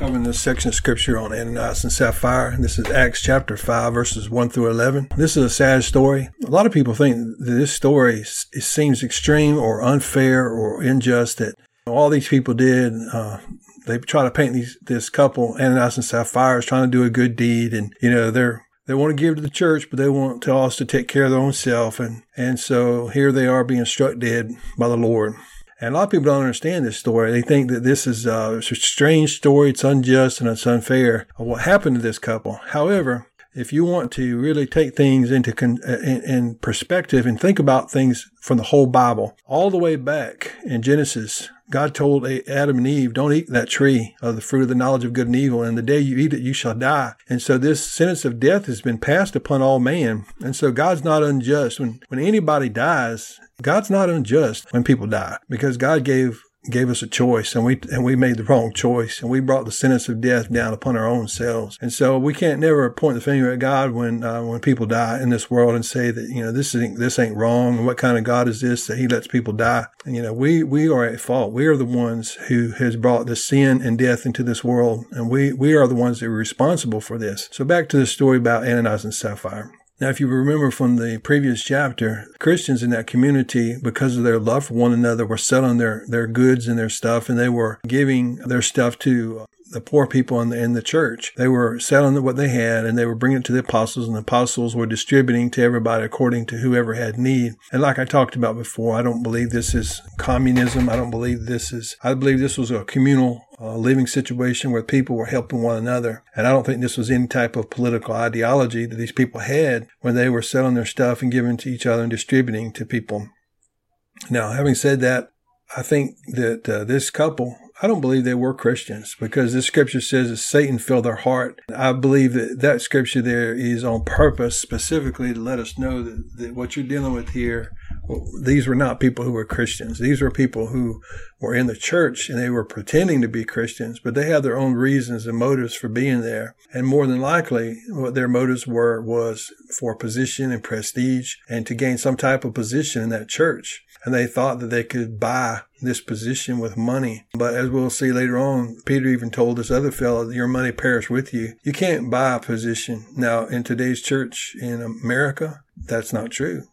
Covering this section of scripture on Ananias and Sapphira. This is Acts chapter 5, verses 1 through 11. This is a sad story. A lot of people think that this story it seems extreme or unfair or unjust that all these people did. Uh, they try to paint these, this couple, Ananias and Sapphira, is trying to do a good deed. And, you know, they're they want to give to the church, but they want to also take care of their own self. And, and so here they are being struck dead by the Lord. And a lot of people don't understand this story. They think that this is uh, a strange story. It's unjust and it's unfair of what happened to this couple. However, if you want to really take things into con- uh, in, in perspective and think about things from the whole Bible, all the way back in Genesis, God told Adam and Eve, don't eat that tree of the fruit of the knowledge of good and evil. And the day you eat it, you shall die. And so this sentence of death has been passed upon all man. And so God's not unjust. When, when anybody dies, God's not unjust when people die because God gave gave us a choice and we and we made the wrong choice and we brought the sentence of death down upon our own selves. And so we can't never point the finger at God when uh, when people die in this world and say that you know this ain't this ain't wrong and what kind of God is this that he lets people die? And you know we we are at fault. We are the ones who has brought the sin and death into this world and we we are the ones that are responsible for this. So back to the story about Ananias and Sapphira now, if you remember from the previous chapter, Christians in that community, because of their love for one another, were selling their, their goods and their stuff, and they were giving their stuff to the poor people in the, in the church. They were selling what they had and they were bringing it to the apostles and the apostles were distributing to everybody according to whoever had need. And like I talked about before, I don't believe this is communism. I don't believe this is, I believe this was a communal uh, living situation where people were helping one another. And I don't think this was any type of political ideology that these people had when they were selling their stuff and giving to each other and distributing to people. Now, having said that, I think that uh, this couple I don't believe they were Christians because this scripture says that Satan filled their heart. I believe that that scripture there is on purpose specifically to let us know that, that what you're dealing with here, these were not people who were Christians. These were people who were in the church and they were pretending to be Christians, but they had their own reasons and motives for being there. And more than likely, what their motives were was for position and prestige and to gain some type of position in that church and they thought that they could buy this position with money. But as we'll see later on, Peter even told this other fellow, your money perish with you. You can't buy a position. Now, in today's church in America, that's not true.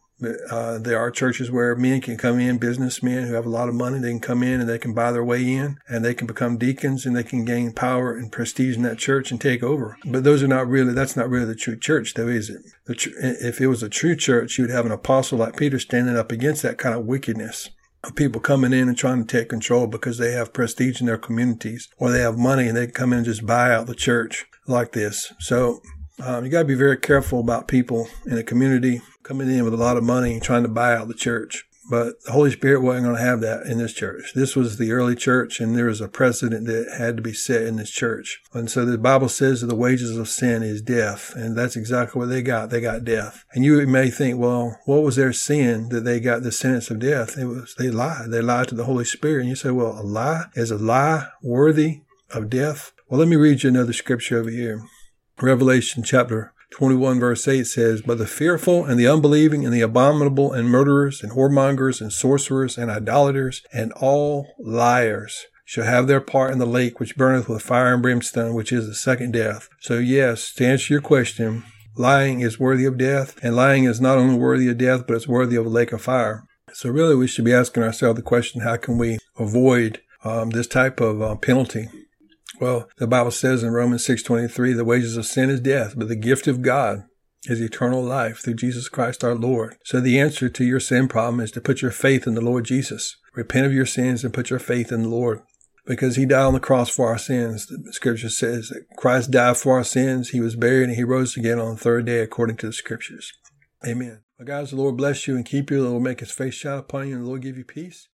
Uh, there are churches where men can come in, businessmen who have a lot of money, they can come in and they can buy their way in and they can become deacons and they can gain power and prestige in that church and take over. But those are not really, that's not really the true church though, is it? Tr- if it was a true church, you'd have an apostle like Peter standing up against that kind of wickedness of people coming in and trying to take control because they have prestige in their communities or they have money and they come in and just buy out the church like this. So um, you got to be very careful about people in a community coming in with a lot of money and trying to buy out the church. But the Holy Spirit wasn't going to have that in this church. This was the early church, and there was a precedent that had to be set in this church. And so the Bible says that the wages of sin is death, and that's exactly what they got. They got death. And you may think, well, what was their sin that they got the sentence of death? It was they lied. They lied to the Holy Spirit. And you say, well, a lie is a lie worthy of death. Well, let me read you another scripture over here. Revelation chapter 21 verse 8 says, But the fearful and the unbelieving and the abominable and murderers and whoremongers and sorcerers and idolaters and all liars shall have their part in the lake which burneth with fire and brimstone, which is the second death. So yes, to answer your question, lying is worthy of death, and lying is not only worthy of death, but it's worthy of a lake of fire. So really, we should be asking ourselves the question: How can we avoid um, this type of uh, penalty? Well, the Bible says in Romans 6:23, the wages of sin is death, but the gift of God is eternal life through Jesus Christ our Lord. So the answer to your sin problem is to put your faith in the Lord Jesus. Repent of your sins and put your faith in the Lord. Because he died on the cross for our sins. The scripture says that Christ died for our sins. He was buried and he rose again on the third day according to the scriptures. Amen. Well, guys, the Lord bless you and keep you. The Lord make his face shine upon you and the Lord give you peace.